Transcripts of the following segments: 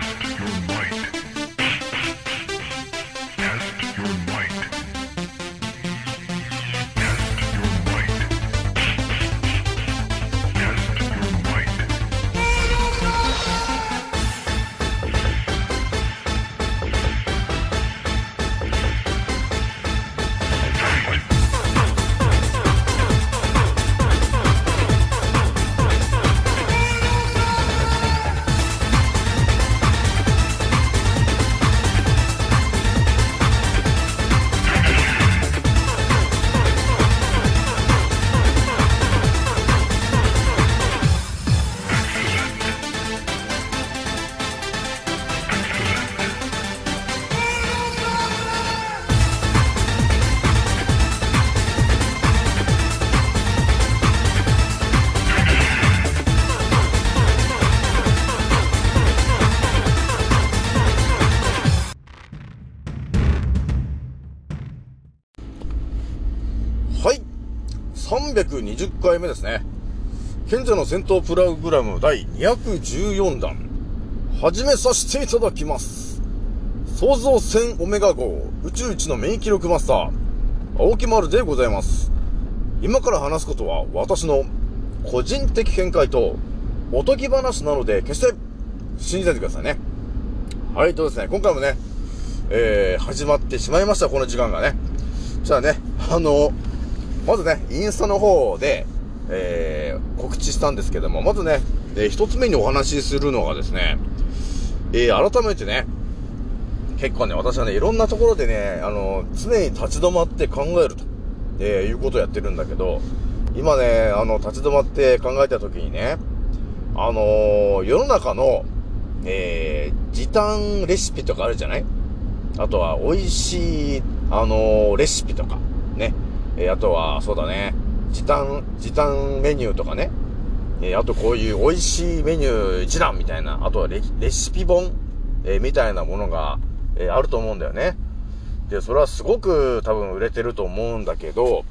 Test your might. 320回目ですね。賢者の戦闘プログラム第214弾。始めさせていただきます。創造戦オメガ号宇宙一の免疫力マスター、青木丸でございます。今から話すことは私の個人的見解とおとぎ話なので決して信じないでくださいね。はい、とですね、今回もね、えー、始まってしまいました、この時間がね。じゃあね、あの、まずね、インスタの方で、えー、告知したんですけども、まずね、えー一つ目にお話しするのがですね、えー、改めてね、結構ね、私はね、いろんなところでね、あの、常に立ち止まって考えると、えーいうことをやってるんだけど、今ね、あの、立ち止まって考えたときにね、あのー世の中の、えー、時短レシピとかあるじゃない？あとは、美味しい、あのーレシピとか、ね。えあとは、そうだね、時短、時短メニューとかね。えあとこういう美味しいメニュー一覧みたいな、あとはレシピ本、えみたいなものが、えあると思うんだよね。で、それはすごく多分売れてると思うんだけど、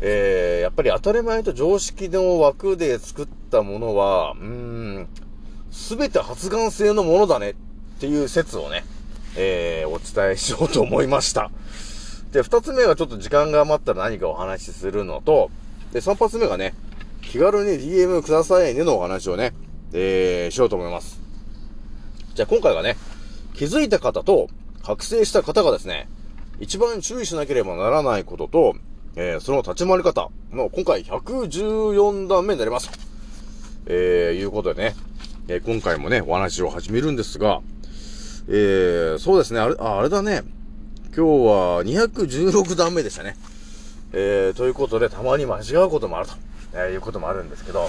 えーやっぱり当たり前と常識の枠で作ったものは、うーん、すべて発がん性のものだねっていう説をね、えーお伝えしようと思いました。で、二つ目はちょっと時間が余ったら何かお話しするのと、で、三発目がね、気軽に DM くださいねのお話をね、えーしようと思います。じゃあ今回はね、気づいた方と覚醒した方がですね、一番注意しなければならないことと、えーその立ち回り方の今回114段目になります。えーいうことでね、えー今回もね、お話を始めるんですが、えーそうですね、あれ、あれだね。今日は216段目でしたね。えーということで、たまに間違うこともあると、えーいうこともあるんですけど、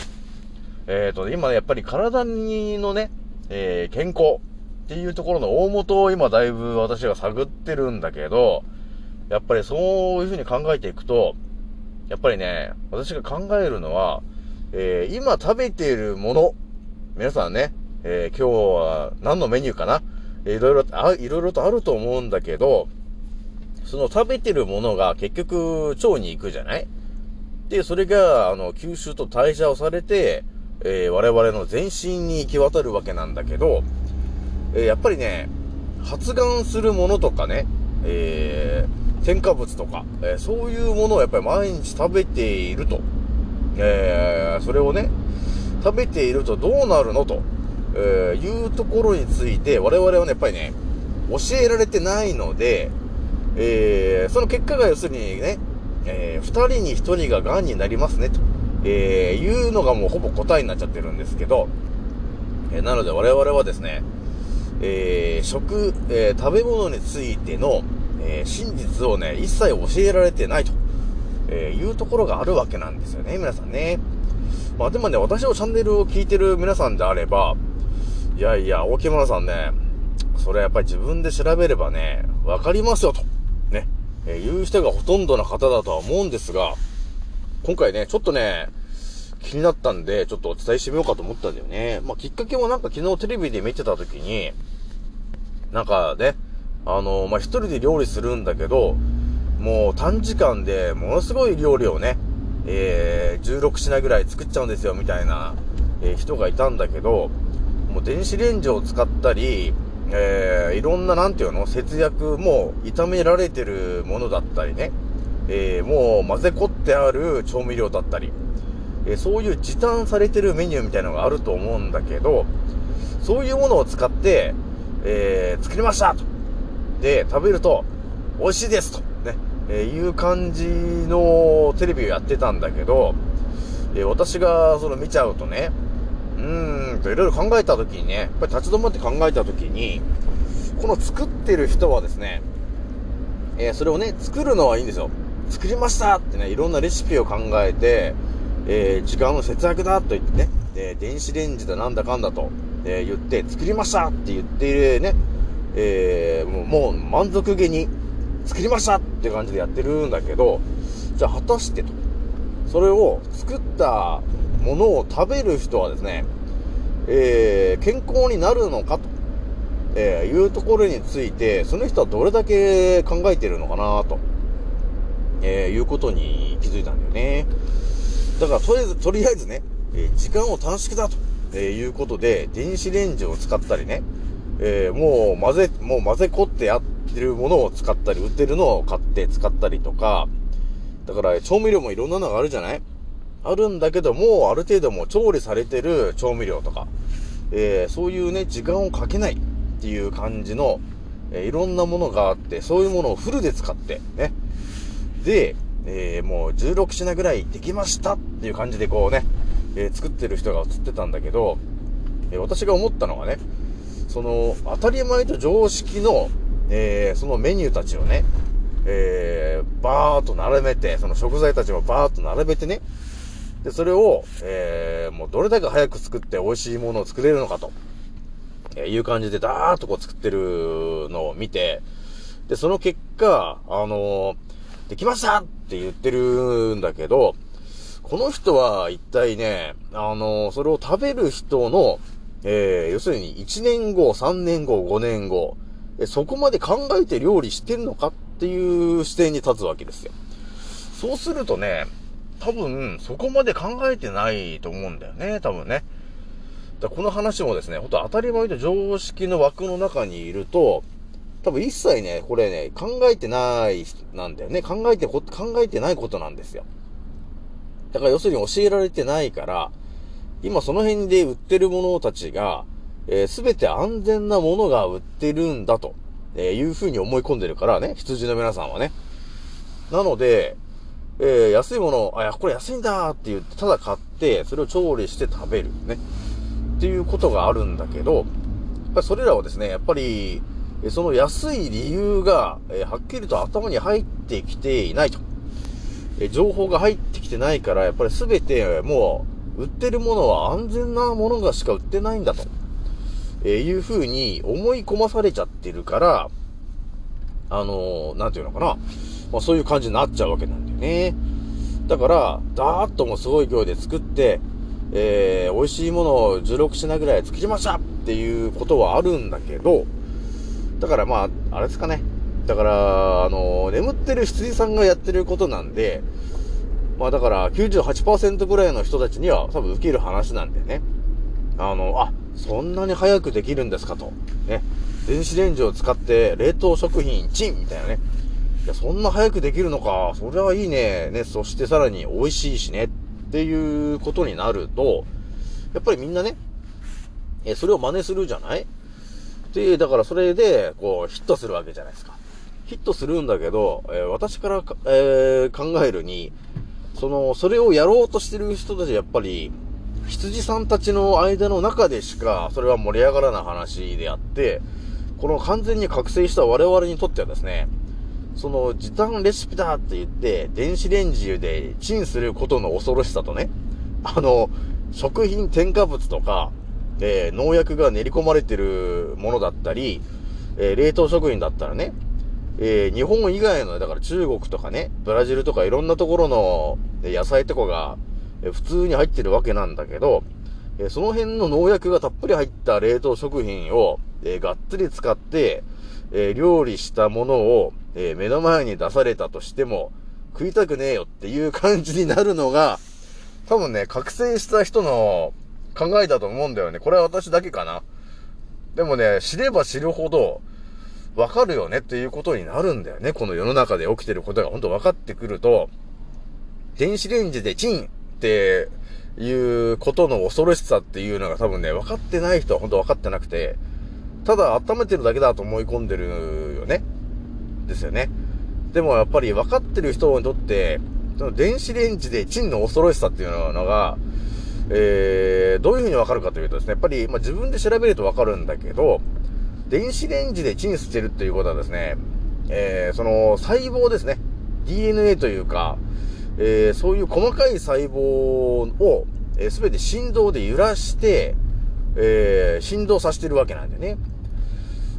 えーと、今ね、やっぱり体にのね、えー健康っていうところの大元を今だいぶ私が探ってるんだけど、やっぱりそういうふうに考えていくと、やっぱりね、私が考えるのは、えー今食べているもの、皆さんね、えー今日は何のメニューかな、えーいろいろあ、いろいろとあると思うんだけど、その食べてるものが結局腸に行くじゃない？で、それが、あの、吸収と代謝をされて、えー我々の全身に行き渡るわけなんだけど、えーやっぱりね、発がんするものとかね、えー添加物とか、えそういうものをやっぱり毎日食べていると、えそれをね、食べているとどうなるのと、えーいうところについて、我々はね、やっぱりね、教えられてないので、えーその結果が要するにね、えー二人に一人が癌になりますね、と、えーいうのがもうほぼ答えになっちゃってるんですけど、えーなので我々はですね、えー食、えー食べ物についての、えー真実をね、一切教えられてないと、えいうところがあるわけなんですよね、皆さんね。まあでもね、私のチャンネルを聞いてる皆さんであれば、いやいや、大木村さんね、それやっぱり自分で調べればね、わかりますよと、えーいう人がほとんどの方だとは思うんですが、今回ね、ちょっとね、気になったんで、ちょっとお伝えしてみようかと思ったんだよね。まあ、きっかけもなんか昨日テレビで見てた時に、なんかね、あの、まあ、一人で料理するんだけど、もう短時間でものすごい料理をね、えー、16品ぐらい作っちゃうんですよ、みたいな、えー人がいたんだけど、もう電子レンジを使ったり、えー、いろんな、なんていうの、節約も炒められてるものだったりね、えー、もう混ぜこってある調味料だったり、えー、そういう時短されてるメニューみたいなのがあると思うんだけど、そういうものを使って、えー、作りましたと。で、食べると、美味しいですと。ね、えー、いう感じのテレビをやってたんだけど、えー、私がその見ちゃうとね、ーんといろいろ考えたときにね、やっぱり立ち止まって考えたときに、この作ってる人はですね、えー、それをね、作るのはいいんですよ。作りましたってね、いろんなレシピを考えて、えー、時間の節約だと言ってね、え電子レンジだなんだかんだと、え言って、作りましたって言ってね、えもうもう満足げに作りましたって感じでやってるんだけど、じゃあ果たしてと。それを作ったものを食べる人はですね、えー、健康になるのかと、えー、いうところについて、その人はどれだけ考えてるのかなと、えー、いうことに気づいたんだよね。だから、とりあえず、とりあえずね、え時間を短縮だと、えいうことで、電子レンジを使ったりね、えもう混ぜ、もう混ぜこってやってるものを使ったり、売ってるのを買って使ったりとか、だから調味料もいろんなのがあるじゃない？あるんだけども、ある程度も調理されてる調味料とか、えー、そういうね、時間をかけないっていう感じの、えー、いろんなものがあって、そういうものをフルで使って、ね。で、えー、もう16品ぐらいできましたっていう感じでこうね、え作ってる人が映ってたんだけど、え私が思ったのはね、その、当たり前と常識の、えそのメニューたちをね、えー、バーっと並べて、その食材たちもバーっと並べてね、で、それを、えー、もうどれだけ早く作って美味しいものを作れるのかと、えー、いう感じでダーッとこう作ってるのを見て、で、その結果、あのー、できましたって言ってるんだけど、この人は一体ね、あのー、それを食べる人の、えー、要するに1年後、3年後、5年後、えそこまで考えて料理してんのかっていう視点に立つわけですよ。そうするとね、多分、そこまで考えてないと思うんだよね、多分ね。だこの話もですね、ほんと当たり前と常識の枠の中にいると、多分一切ね、これね、考えてない人なんだよね。考えてこ考えてないことなんですよ。だから要するに教えられてないから、今その辺で売ってるものたちが、えー、全て安全なものが売ってるんだと、えー、いうふうに思い込んでるからね、羊の皆さんはね。なので、えー、安いもの、あ、これ安いんだって言って、ただ買って、それを調理して食べる。ね。っていうことがあるんだけど、それらはですね、やっぱり、その安い理由が、えー、はっきりと頭に入ってきていないと。えー、情報が入ってきてないから、やっぱりすべてもう、売ってるものは安全なものがしか売ってないんだと。え、いう風に思い込まされちゃってるから、あのー、なんていうのかな。まあそういう感じになっちゃうわけなんね。だから、ダーッともすごい勢いで作って、えー、美味しいものを16品ぐらい作りましたっていうことはあるんだけど、だからまあ、あれですかね。だから、あの、眠ってる羊さんがやってることなんで、まあだから98%ぐらいの人たちには多分受ける話なんだよね。あの、あ、そんなに早くできるんですかと。ね。電子レンジを使って冷凍食品チンみたいなね。いや、そんな早くできるのか。それはいいね。ね、そしてさらに美味しいしね。っていうことになると、やっぱりみんなね、え、それを真似するじゃない？で、だからそれで、こう、ヒットするわけじゃないですか。ヒットするんだけど、えー、私から、えー、考えるに、その、それをやろうとしてる人たちやっぱり、羊さんたちの間の中でしか、それは盛り上がらない話であって、この完全に覚醒した我々にとってはですね、その時短レシピだって言って、電子レンジでチンすることの恐ろしさとね、あの、食品添加物とか、えー、農薬が練り込まれてるものだったり、えー、冷凍食品だったらね、えー、日本以外の、だから中国とかね、ブラジルとかいろんなところの野菜とかが、え普通に入ってるわけなんだけど、えその辺の農薬がたっぷり入った冷凍食品を、えがっつり使って、え料理したものを、え目の前に出されたとしても、食いたくねえよっていう感じになるのが、多分ね、覚醒した人の、考えたと思うんだよね。これは私だけかな。でもね、知れば知るほど、わかるよねっていうことになるんだよね。この世の中で起きてることが本当分かってくると、電子レンジでチンっていうことの恐ろしさっていうのが多分ね、分かってない人は本当分かってなくて、ただ温めてるだけだと思い込んでるよね。ですよね。でもやっぱり分かってる人にとって、その電子レンジでチンの恐ろしさっていうのが、えー、どういう風に分かるかというとですね、やっぱり、まあ、自分で調べると分かるんだけど、電子レンジでチンしてるっていうことはですね、えー、その細胞ですね、DNA というか、えー、そういう細かい細胞を、えー、全て振動で揺らして、えー、振動させてるわけなんでね。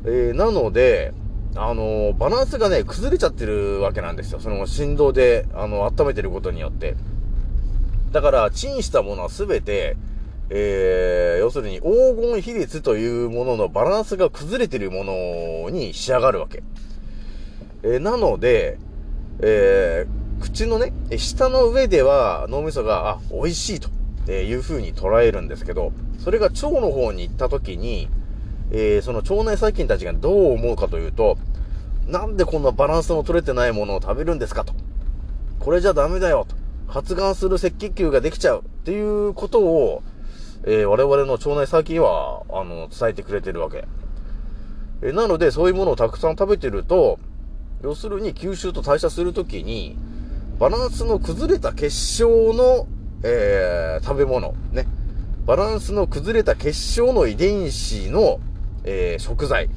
えー、なので、あのーバランスがね、崩れちゃってるわけなんですよ。その振動で、あの、温めてることによって。だから、チンしたものはすべて、えー、要するに黄金比率というもののバランスが崩れてるものに仕上がるわけ。えーなので、えー口のね、え舌の上では脳みそが、あ、美味しいとえーいう風に捉えるんですけど、それが腸の方に行った時に、えーその腸内細菌たちがどう思うかというと、なんでこんなバランスの取れてないものを食べるんですかと。これじゃダメだよと。発がんする赤血球ができちゃうっていうことを、えー我々の腸内細菌は、あの、伝えてくれてるわけ。えーなので、そういうものをたくさん食べてると、要するに吸収と代謝するときに、バランスの崩れた結晶の、えー食べ物、ね。バランスの崩れた結晶の遺伝子の、えー食材。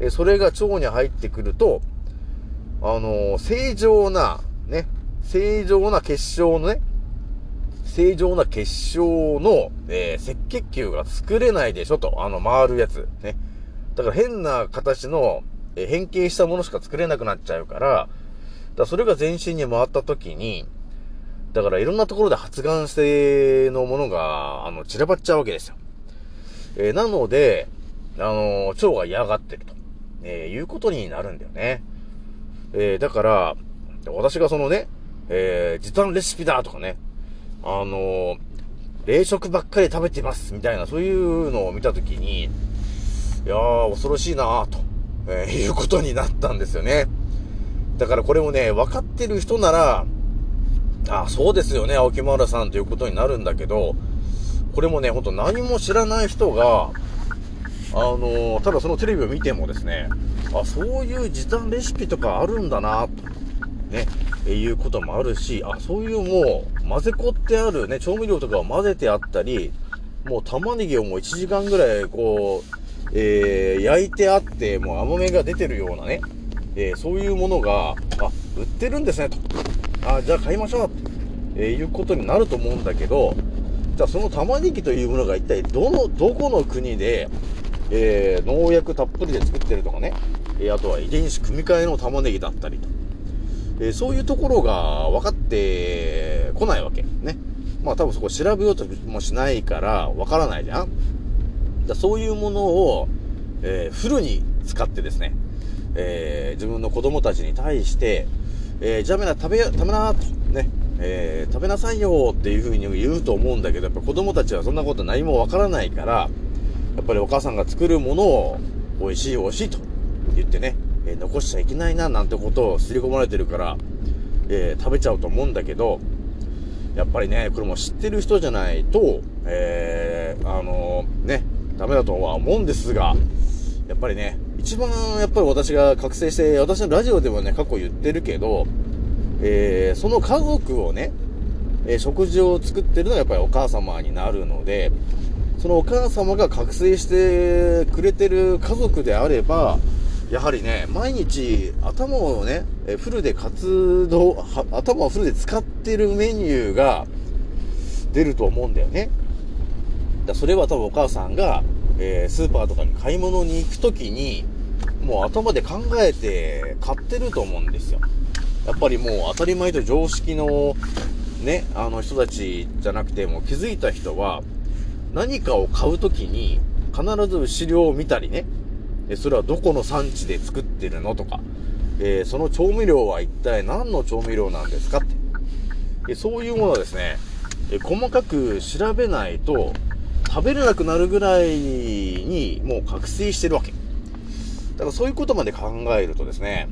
えそれが腸に入ってくると、あの正常な、ね、正常な結晶のね、正常な結晶の、えー赤血球が作れないでしょと、あの回るやつ。ね。だから変な形の、えー変形したものしか作れなくなっちゃうから、だそれが全身に回った時に、だからいろんなところで発がん性のものが、あの、散らばっちゃうわけですよ。えーなので、あの腸が嫌がってると、えーいうことになるんだよね。えーだから、私がそのね、えー時短レシピだとかね、あの冷食ばっかり食べてますみたいな、そういうのを見たときに、いやー、恐ろしいなーと、えーいうことになったんですよね。だからこれもね、分かってる人なら、あ、そうですよね、青木村さんということになるんだけど、これもね、ほんと何も知らない人が、あのただそのテレビを見てもですね、あ、そういう時短レシピとかあるんだな、と、ね、いうこともあるし、あ、そういうもう、混ぜこってあるね、調味料とかを混ぜてあったり、もう玉ねぎをもう1時間ぐらい、こう、えー、焼いてあって、もう甘めが出てるようなね、えーそういうものが、あ、売ってるんですね、と。あ、じゃあ買いましょう、えーいうことになると思うんだけど、じゃあその玉ねぎというものが一体どの、どこの国で、えー農薬たっぷりで作ってるとかね、えーあとは遺伝子組み換えの玉ねぎだったりと。えーそういうところが分かってこないわけ。ね。まあ多分そこ調べようともしないから分からないじゃん。だそういうものを、えフルに使ってですね、え自分の子供たちに対して、えーじゃあみんな食べ、食べなと、ね、えー食べなさいよっていう風に言うと思うんだけど、やっぱ子供たちはそんなこと何もわからないから、やっぱりお母さんが作るものを美味しい美味しいと言ってね、えー残しちゃいけないななんてことを刷り込まれてるから、えー食べちゃうと思うんだけど、やっぱりね、これも知ってる人じゃないと、えー、あのね、ダメだとは思うんですが、やっぱりね、一番やっぱり私が覚醒して、私のラジオでもね、過去言ってるけど、えー、その家族をね、え食事を作ってるのがやっぱりお母様になるので、そのお母様が覚醒してくれてる家族であれば、やはりね、毎日頭をね、フルで活動、頭をフルで使ってるメニューが出ると思うんだよね。だそれは多分お母さんが、えースーパーとかに買い物に行くときに、もう頭で考えて買ってると思うんですよ。やっぱりもう当たり前と常識のね、あの人たちじゃなくて、もう気づいた人は、何かを買うときに、必ず後ろを見たりね、それはどこの産地で作ってるのとか、えーその調味料は一体何の調味料なんですかって。そういうものですね、え細かく調べないと食べれなくなるぐらいにもう覚醒してるわけ。だからそういうことまで考えるとですね、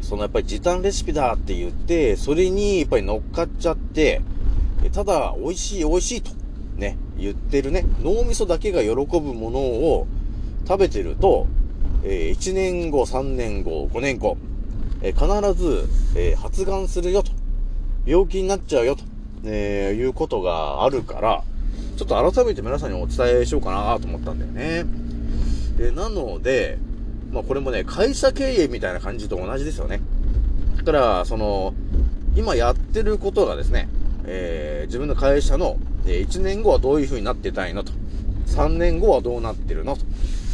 そのやっぱり時短レシピだって言って、それにやっぱり乗っかっちゃって、ただ美味しい美味しいと、言ってるね、脳みそだけが喜ぶものを食べてると、えー1年後、3年後、5年後、えー必ず、えー発がんするよと。病気になっちゃうよと、えーいうことがあるから、ちょっと改めて皆さんにお伝えしようかなと思ったんだよね。で、なので、まあこれもね、会社経営みたいな感じと同じですよね。だから、その、今やってることがですね、えー自分の会社の、え1年後はどういう風になってたいのと。3年後はどうなってるのと。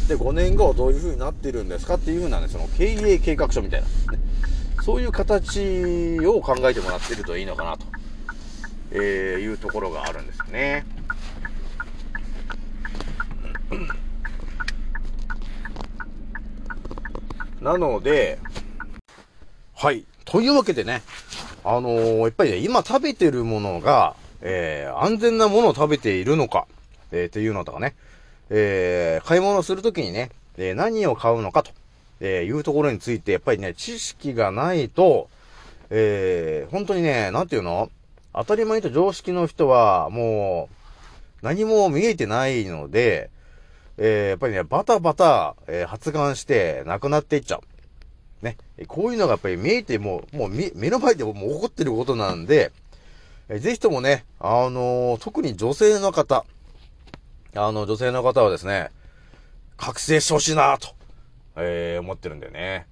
で、5年後はどういう風になってるんですか？っていう風なね、その経営計画書みたいな、ね。そういう形を考えてもらってるといいのかなと、えーいうところがあるんですね。なので、はい。というわけでね、あのーやっぱりね、今食べてるものが、えー、安全なものを食べているのか、えー、っていうのとかね、えー、買い物するときにね、えー何を買うのかと、えーいうところについて、やっぱりね、知識がないと、えー、本当にね、なんていうの？当たり前と常識の人は、もう、何も見えてないので、えー、やっぱりね、バタバタ、えー発がんして、亡くなっていっちゃう。ね。こういうのがやっぱり見えても、もう目の前でももう起こってることなんで、えーぜひともね、あのー特に女性の方、あの、女性の方はですね、覚醒してほしいなと、えー思ってるんだよね。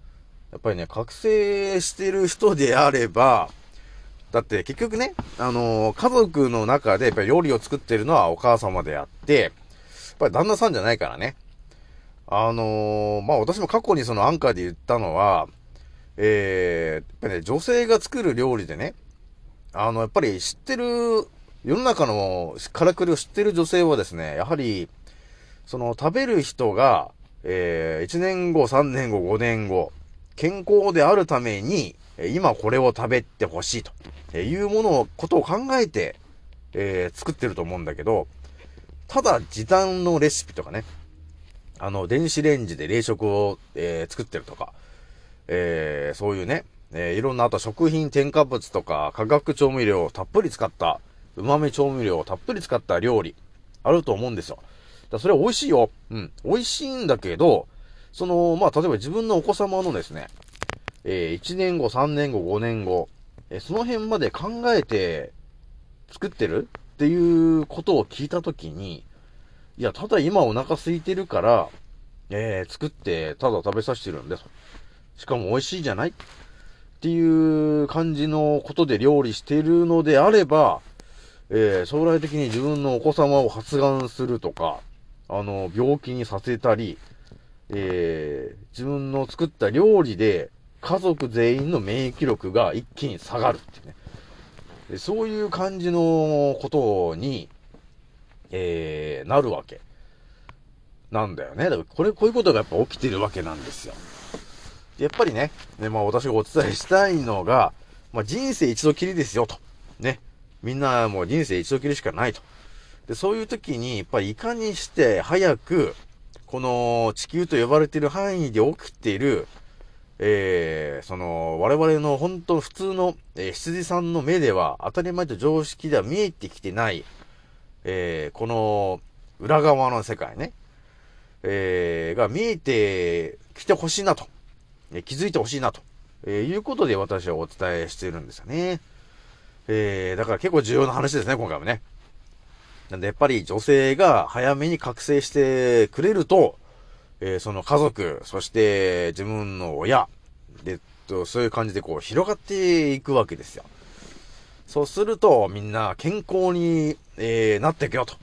やっぱりね、覚醒してる人であれば、だって結局ね、あのー家族の中でやっぱり料理を作ってるのはお母様であって、やっぱり旦那さんじゃないからね。あのーまあ、私も過去にそのアンカーで言ったのは、えー、やっぱりね、女性が作る料理でね、あの、やっぱり知ってる、世の中のからくりを知ってる女性はですね、やはり、その食べる人が、えー、1年後、3年後、5年後、健康であるために、今これを食べてほしいと、いうものを、ことを考えて、えー作ってると思うんだけど、ただ時短のレシピとかね、あの、電子レンジで冷食を、えー作ってるとか、えーそういうね、えーいろんな、あと食品添加物とか、化学調味料をたっぷり使った、旨味調味料をたっぷり使った料理、あると思うんですよ。だそれは美味しいよ。うん。美味しいんだけど、その、まあ、例えば自分のお子様のですね、えー1年後、3年後、5年後、えーその辺まで考えて作ってる？っていうことを聞いたときに、いや、ただ今お腹空いてるから、えー作って、ただ食べさせてるんです。しかも美味しいじゃない？っていう感じのことで料理してるのであれば、えー将来的に自分のお子様を発がんするとか、あの、病気にさせたり、えー自分の作った料理で家族全員の免疫力が一気に下がるっていうね。そういう感じのことに、えーなるわけ。なんだよね。だからこれ、こういうことがやっぱ起きてるわけなんですよ。やっぱりね、ね、まあ私がお伝えしたいのが、まあ人生一度きりですよと。ね。みんなもう人生一度きりしかないと。で、そういう時に、やっぱりいかにして早く、この地球と呼ばれている範囲で起きている、えー、その、我々の本当普通の、えー羊さんの目では当たり前と常識では見えてきてない、えー、この裏側の世界ね、えー、が見えてきてほしいなと、え気づいてほしいなと、えいうことで私はお伝えしているんですよね。えー、だから結構重要な話ですね、今回もね。なんでやっぱり女性が早めに覚醒してくれると、えーその家族、そして自分の親、で、とそういう感じでこう広がっていくわけですよ。そうするとみんな健康に、えーなっていくよと。やっ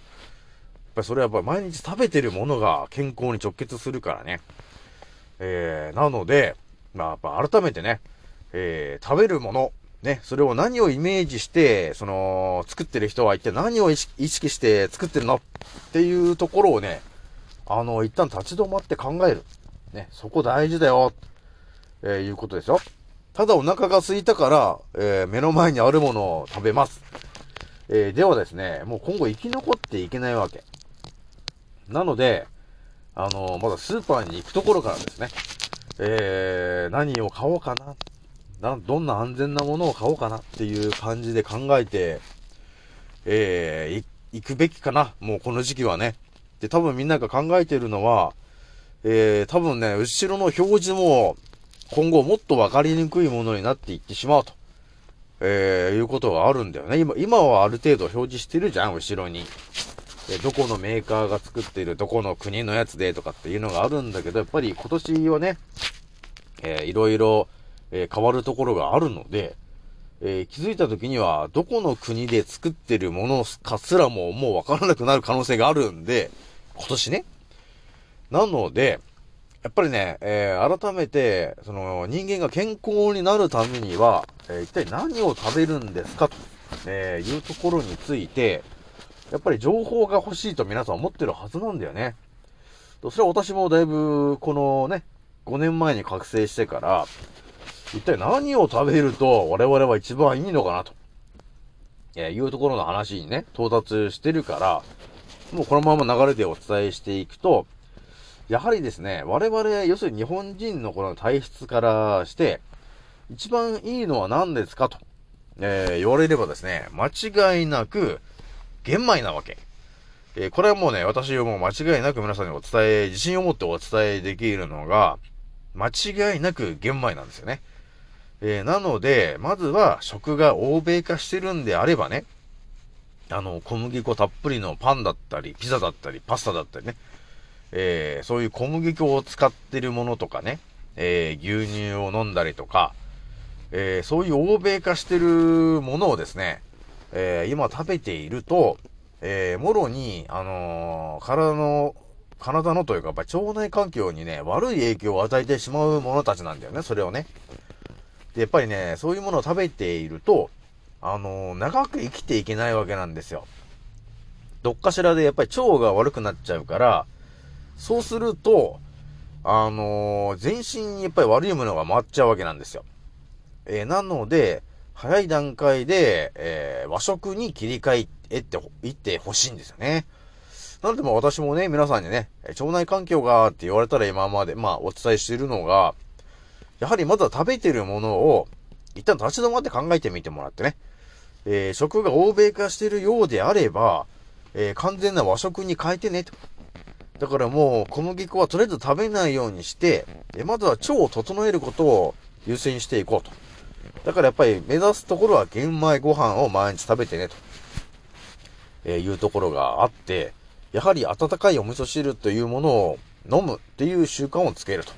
ぱりそれはやっぱり毎日食べてるものが健康に直結するからね。えーなので、まあやっぱ改めてね、えー食べるもの、ね、それを何をイメージして、その、作ってる人は一体何を意識して作ってるのっていうところをね、あの、一旦立ち止まって考える。ね、そこ大事だよ、えーいうことですよ。ただお腹が空いたから、えー目の前にあるものを食べます。えーではですね、もう今後生き残っていけないわけ。なので、あの、まだスーパーに行くところからですね、えー、何を買おうかな。な、どんな安全なものを買おうかなっていう感じで考えて、えー、行くべきかな。もうこの時期はね。で、多分みんなが考えてるのは、えー、多分ね、後ろの表示も、今後もっと分かりにくいものになっていってしまうと、えー、いうことがあるんだよね。今、今はある程度表示してるじゃん、後ろに。で、どこのメーカーが作っている、どこの国のやつでとかっていうのがあるんだけど、やっぱり今年はね、えー、いろいろ、えー、変わるところがあるので、えー、気づいた時には、どこの国で作ってるものかすらももうわからなくなる可能性があるんで、今年ね。なので、やっぱりね、えー、改めて、その、人間が健康になるためには、えー、一体何を食べるんですかと、えー、いうところについて、やっぱり情報が欲しいと皆さん思ってるはずなんだよね。それは私もだいぶ、このね、5年前に覚醒してから、一体何を食べると我々は一番いいのかなと、えー、いうところの話にね、到達してるから、もうこのまま流れでお伝えしていくと、やはりですね、我々、要するに日本人のこの体質からして、一番いいのは何ですかと、えー、言われればですね、間違いなく、玄米なわけ。えー、これはもうね、私はもう間違いなく皆さんにお伝え、自信を持ってお伝えできるのが、間違いなく玄米なんですよね。えー、なので、まずは食が欧米化してるんであればね、あの、小麦粉たっぷりのパンだったり、ピザだったり、パスタだったりね、えー、そういう小麦粉を使ってるものとかね、えー、牛乳を飲んだりとか、え、そういう欧米化してるものをですね、えー、今食べていると、えー、もろに、あのー、体の、体のというか、やっぱ腸内環境にね、悪い影響を与えてしまうものたちなんだよね、それをね。で、やっぱりね、そういうものを食べていると、あのー、長く生きていけないわけなんですよ。どっかしらでやっぱり腸が悪くなっちゃうから、そうすると、あのー、全身にやっぱり悪いものが回っちゃうわけなんですよ。えー、なので、早い段階で、えー、和食に切り替えて、いってほしいんですよね。なので、まあ私もね、皆さんにね、腸内環境がって言われたら今まで、まあお伝えしているのが、やはりまずは食べてるものを、一旦立ち止まって考えてみてもらってね、えー、食が欧米化しているようであれば、えー、完全な和食に変えてね、と。だからもう小麦粉はとりあえず食べないようにして、えまずは腸を整えることを優先していこうと。だからやっぱり目指すところは玄米ご飯を毎日食べてね、と、えいうところがあって、やはり温かいお味噌汁というものを飲むっていう習慣をつけると。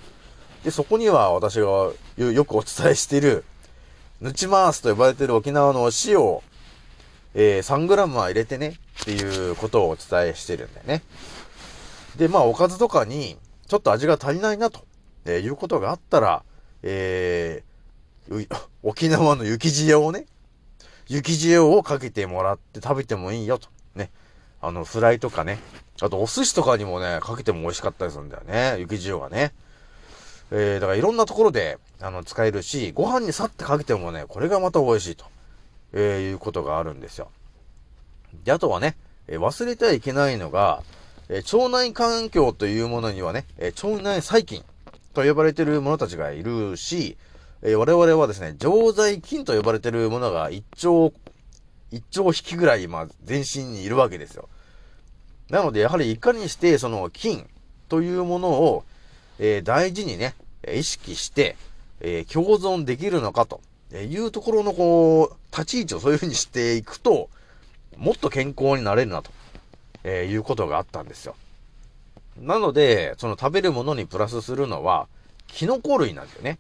で、そこには私がよくお伝えしている、ぬちまーすと呼ばれている沖縄の塩を、えー、3g は入れてねっていうことをお伝えしてるんだよね。で、まあ、おかずとかに、ちょっと味が足りないなと、えー、いうことがあったら、え 沖縄の雪塩をね、雪塩をかけてもらって食べてもいいよと。ね。あの、フライとかね。あと、お寿司とかにもね、かけても美味しかったりするんだよね。雪塩がね。えー、だからいろんなところで、あの、使えるし、ご飯にさってかけてもね、これがまた美味しいと、えー、いうことがあるんですよ。で、あとはね、えー、忘れてはいけないのが、えー、腸内環境というものにはね、えー、腸内細菌と呼ばれてる者たちがいるし、えー、我々はですね、常在菌と呼ばれてるものが一丁、一丁引きぐらい、まあ、全身にいるわけですよ。なので、やはりいかにして、その菌というものを、えー、大事にね、意識して、えー、共存できるのかというところの、こう、立ち位置をそういうふうにしていくと、もっと健康になれるなと、え、いうことがあったんですよ。なので、その食べるものにプラスするのは、キノコ類なんだよね。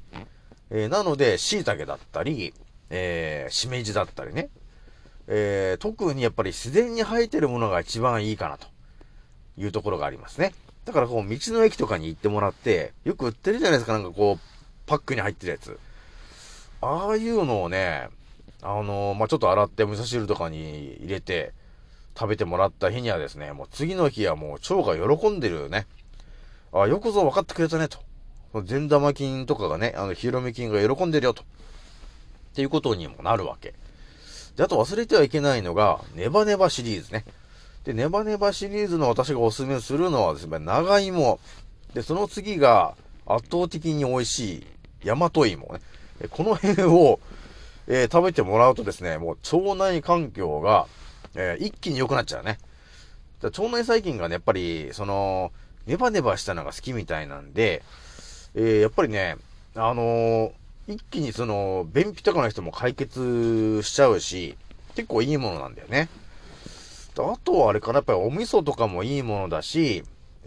えー、なので、椎茸だったり、えー、しめじだったりね。えー、特にやっぱり自然に生えてるものが一番いいかなというところがありますね。だからこう、道の駅とかに行ってもらって、よく売ってるじゃないですか、なんかこう、パックに入ってるやつ。ああいうのをね、あのー、まあ、ちょっと洗って味噌汁とかに入れて食べてもらった日にはですね、もう次の日はもう腸が喜んでるよね。あよくぞ分かってくれたね、と。善玉菌とかがね、あの、ヒロミ菌が喜んでるよ、と。っていうことにもなるわけ。で、あと忘れてはいけないのが、ネバネバシリーズね。で、ネバネバシリーズの私がおすすめするのはですね、長芋。で、その次が圧倒的に美味しい大和芋ね。この辺を、えー食べてもらうとですね、もう腸内環境が、えー一気に良くなっちゃうね。腸内細菌がね、やっぱり、その、ネバネバしたのが好きみたいなんで、えーやっぱりね、あのー一気にその、便秘とかの人も解決しちゃうし、結構いいものなんだよね。あとはあれかな、やっぱりお味噌とかもいいものだし、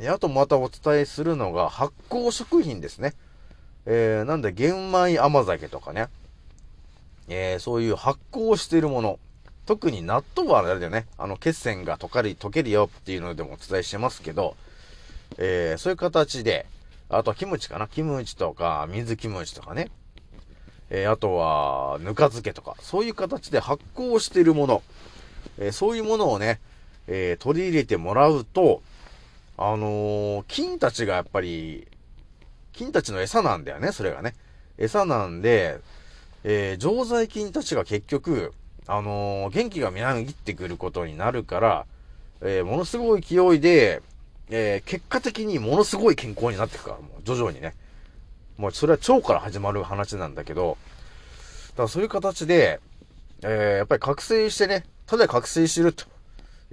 あとまたお伝えするのが発酵食品ですね。えー、なんで玄米甘酒とかね。えー、そういう発酵しているもの。特に納豆はあれだよね。あの、血栓が溶かり、溶けるよっていうのでもお伝えしてますけど、えー、そういう形で、あとはキムチかな。キムチとか、水キムチとかね。えー、あとは、ぬか漬けとか、そういう形で発酵してるもの。えーそういうものをね、えー取り入れてもらうと、あの菌たちがやっぱり、菌たちの餌なんだよね、それがね。餌なんで、えー常在菌たちが結局、あの元気がみなぎってくることになるから、えものすごい勢いで、えー結果的にものすごい健康になっていくから、もう徐々にね。もうそれは腸から始まる話なんだけど、だからそういう形で、えーやっぱり覚醒してね、ただ覚醒してると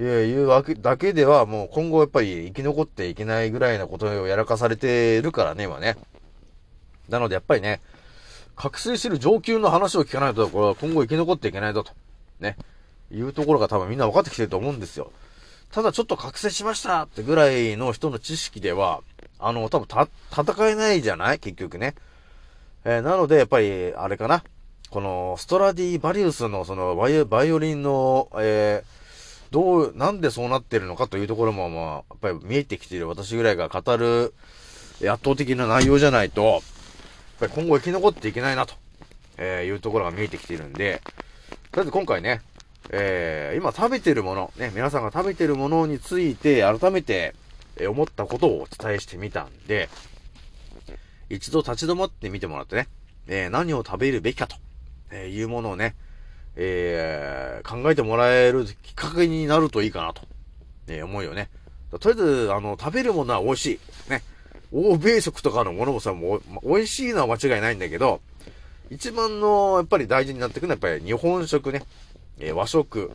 いうわけだけでは、もう今後やっぱり生き残っていけないぐらいなことをやらかされてるからね、今ね。なのでやっぱりね、覚醒してる上級の話を聞かないと、これは今後生き残っていけないぞと。ね。いうところが多分みんな分かってきてると思うんですよ。ただちょっと覚醒しましたってぐらいの人の知識では、あの、多分た、戦えないじゃない？結局ね。えーなので、やっぱり、あれかな？この、ストラディバリウスのそのバイオ、バイオリンの、えーどう、なんでそうなってるのかというところも、まあ、やっぱり見えてきている私ぐらいが語る、圧倒的な内容じゃないと、やっぱり今後生き残っていけないなと、えーいうところが見えてきているんで、とりあえず今回ね、えー今食べてるもの、ね、皆さんが食べてるものについて改めて、え思ったことをお伝えしてみたんで、一度立ち止まってみてもらってね、えー何を食べるべきかと、えいうものをね、えー考えてもらえるきっかけになるといいかなと、え思うよね。とりあえず、あの、食べるものは美味しい。ね。欧米食とかのものもさ、もう、美味しいのは間違いないんだけど、一番の、やっぱり大事になってくるのは、やっぱり日本食ね。えー和食。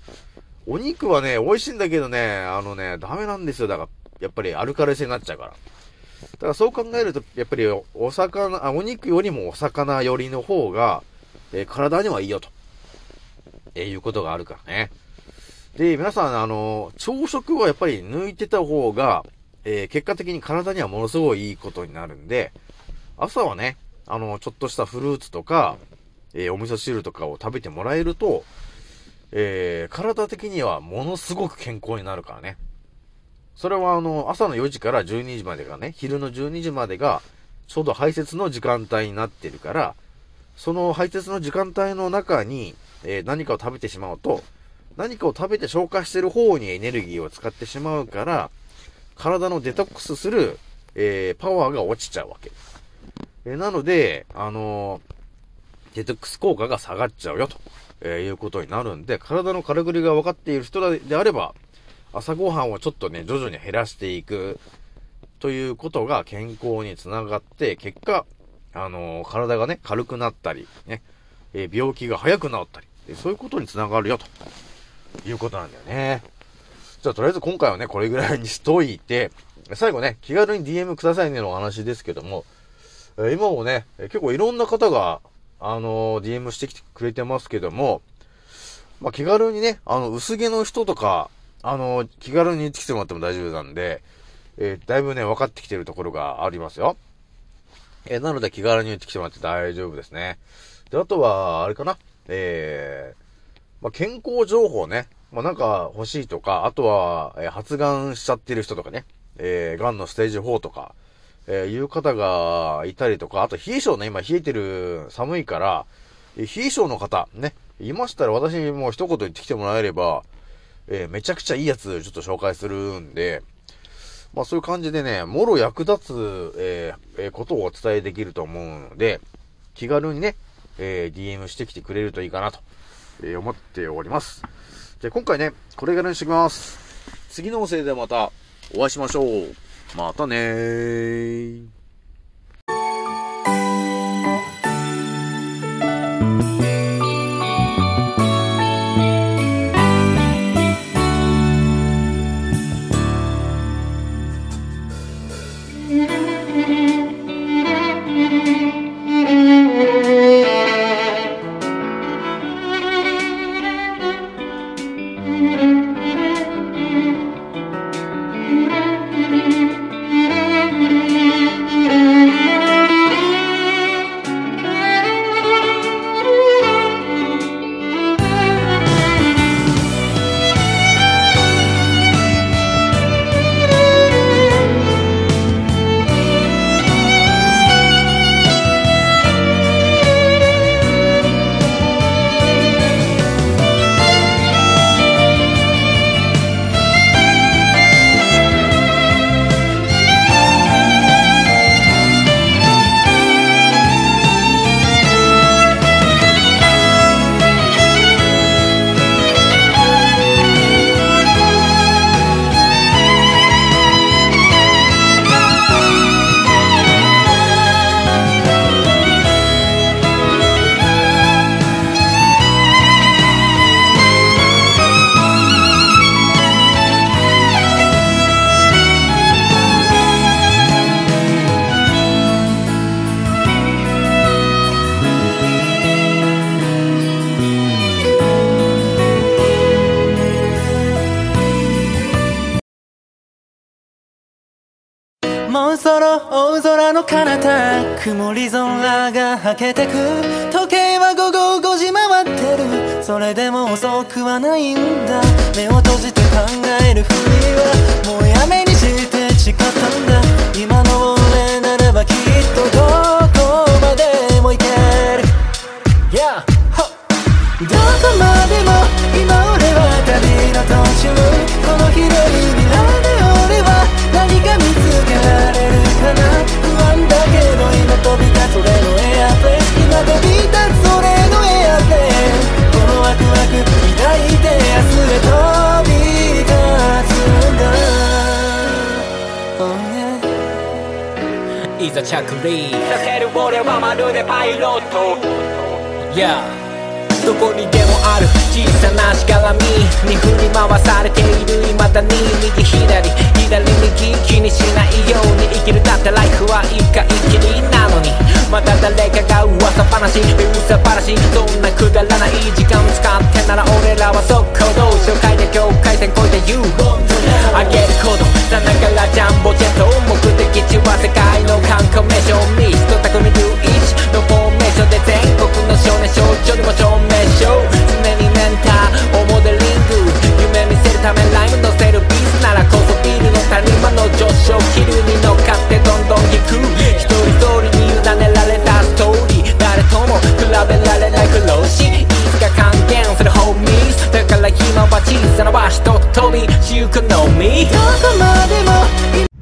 お肉はね、美味しいんだけどね、あのね、ダメなんですよ。だから、やっぱりアルカリ性になっちゃうから。だからそう考えると、やっぱりお魚、あ、お肉よりもお魚寄りの方が、えー体にはいいよと。えーいうことがあるからね。で、皆さん、あの、朝食はやっぱり抜いてた方が、えー結果的に体にはものすごいいいことになるんで、朝はね、あの、ちょっとしたフルーツとか、えーお味噌汁とかを食べてもらえると、えー体的にはものすごく健康になるからね。それはあの、朝の4時から12時までがね、昼の12時までが、ちょうど排泄の時間帯になってるから、その排泄の時間帯の中に、えー何かを食べてしまうと、何かを食べて消化してる方にエネルギーを使ってしまうから、体のデトックスする、えーパワーが落ちちゃうわけ。えーなので、あのデトックス効果が下がっちゃうよと、えーいうことになるんで、体のカロリーが分かっている人であれば、朝ごはんをちょっとね、徐々に減らしていくということが健康につながって、結果、あのー体がね、軽くなったり、ね、えー病気が早く治ったり、でそういうことにつながるよということなんだよね。じゃあ、とりあえず今回はね、これぐらいにしといて、最後ね、気軽に DM くださいねのお話ですけども、え今もね、結構いろんな方が、あのー DM してきてくれてますけども、まあ、気軽にね、あの、薄毛の人とか、あのー気軽に言ってきてもらっても大丈夫なんで、えーだいぶね、分かってきてるところがありますよ。えなので気軽に言ってきてもらって大丈夫ですね。で、あとは、あれかな、え、まあ、健康情報ね。まあ、なんか欲しいとか、あとは、え発がんしちゃってる人とかね。えー、がんのステージ4とか、えーいう方がいたりとか、あと冷え性ね、今冷えてる、寒いから、え冷え性の方、ね、いましたら私にもう一言言ってきてもらえれば、えーめちゃくちゃいいやつちょっと紹介するんで、まあそういう感じでね、もろ役立つ、えーえーことをお伝えできると思うので、気軽にね、え DM してきてくれるといいかなと、え思っております。じゃあ今回ね、これぐらいにしておきます。次の音声でまたお会いしましょう。またねー。彼方曇り空がはけてく時計は午後5時回ってるそれでも遅くはないんだ。目を閉じて考えるふりはもうやめにして誓ったんだ。今の俺ならばきっとどこまでも行ける。Yeah! どこまでも今俺は旅の途中。この広い未来でざ着陸させる俺はまるでパイロット Yeah どこにでもある小さなしがらみ。に振り回されている。未だに右左左右気にしないように生きるだってライフは一回きりなのにまた誰かが噂話噂話そんなくだらない時間使ってなら俺らは速攻動紹介で境界線越えて You 上げることさからジャンボジェット目的地は世界の観光名所ミスト匠ルイチのフォーメーションで全国の少年少女にも証明書常にメンターをモデリング。夢見せるためライム乗せるルの谷間の上昇気流に乗っかってどんどん行く。一人一人に委ねられたストーリー。誰とも比べられない苦労しいつか還元するホーミーズ。だから今は小さな場所と飛びしゆくのみ。どこまでも